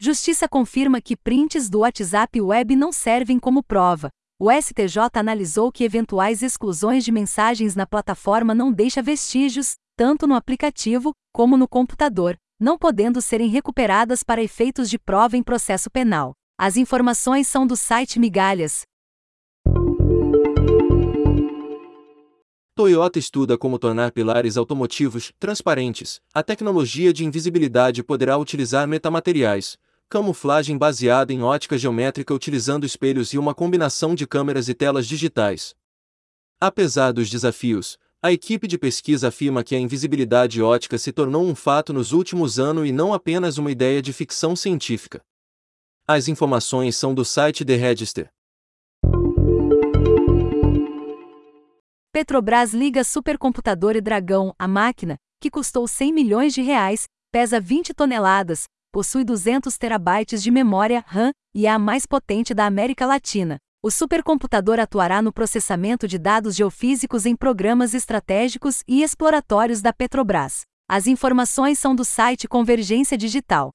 Justiça confirma que prints do WhatsApp Web não servem como prova. O STJ analisou que eventuais exclusões de mensagens na plataforma não deixa vestígios, tanto no aplicativo como no computador, não podendo serem recuperadas para efeitos de prova em processo penal. As informações são do site Migalhas. Toyota estuda como tornar pilares automotivos transparentes. A tecnologia de invisibilidade poderá utilizar metamateriais, camuflagem baseada em ótica geométrica utilizando espelhos e uma combinação de câmeras e telas digitais. Apesar dos desafios, a equipe de pesquisa afirma que a invisibilidade ótica se tornou um fato nos últimos anos e não apenas uma ideia de ficção científica. As informações são do site The Register. Petrobras liga supercomputador e Dragão, a máquina, que custou 100 milhões de reais, pesa 20 toneladas, possui 200 terabytes de memória RAM e é a mais potente da América Latina. O supercomputador atuará no processamento de dados geofísicos em programas estratégicos e exploratórios da Petrobras. As informações são do site Convergência Digital.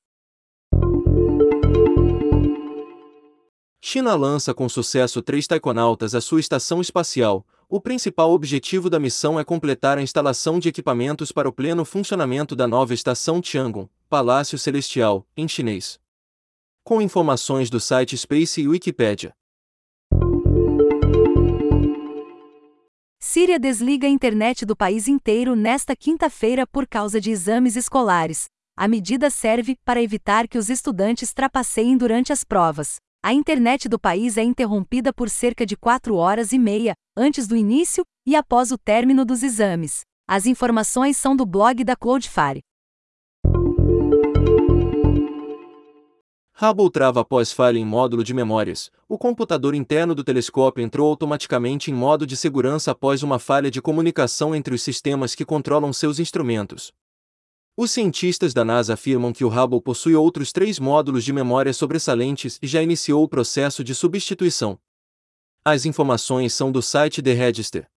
China lança com sucesso três taikonautas à sua estação espacial, o principal objetivo da missão é completar a instalação de equipamentos para o pleno funcionamento da nova estação Tiangong, Palácio Celestial, em chinês. Com informações do site Space e Wikipedia. Síria desliga a internet do país inteiro nesta quinta-feira por causa de exames escolares. A medida serve para evitar que os estudantes trapaceiem durante as provas. A internet do país é interrompida por cerca de 4 horas e meia, antes do início e após o término dos exames. As informações são do blog da Cloudflare. Hubble trava após falha em módulo de memórias. O computador interno do telescópio entrou automaticamente em modo de segurança após uma falha de comunicação entre os sistemas que controlam seus instrumentos. Os cientistas da NASA afirmam que o Hubble possui outros três módulos de memória sobressalentes e já iniciou o processo de substituição. As informações são do site The Register.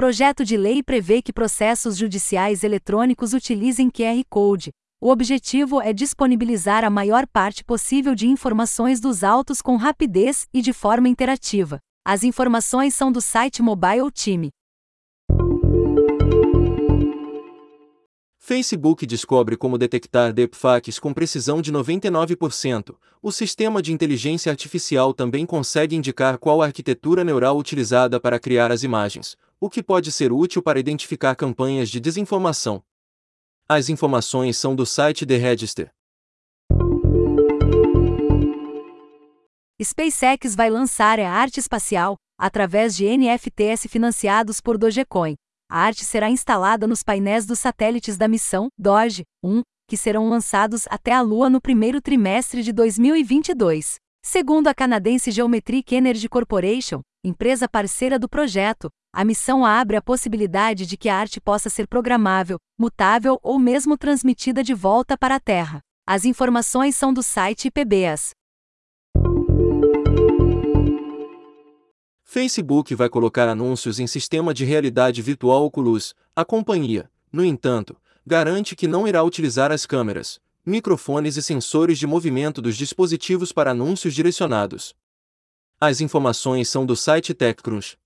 Projeto de lei prevê que processos judiciais eletrônicos utilizem QR Code. O objetivo é disponibilizar a maior parte possível de informações dos autos com rapidez e de forma interativa. As informações são do site Mobile Time. Facebook descobre como detectar deepfakes com precisão de 99%. O sistema de inteligência artificial também consegue indicar qual arquitetura neural utilizada para criar as imagens, o que pode ser útil para identificar campanhas de desinformação. As informações são do site The Register. SpaceX vai lançar a arte espacial através de NFTs financiados por Dogecoin a arte será instalada nos painéis dos satélites da missão Doge 1, que serão lançados até a Lua no primeiro trimestre de 2022. Segundo a canadense Geometric Energy Corporation, empresa parceira do projeto, a missão abre a possibilidade de que a arte possa ser programável, mutável ou mesmo transmitida de volta para a Terra. As informações são do site IPBAS. Facebook vai colocar anúncios em sistema de realidade virtual Oculus. A companhia, no entanto, garante que não irá utilizar as câmeras, microfones e sensores de movimento dos dispositivos para anúncios direcionados. As informações são do site TechCrunch.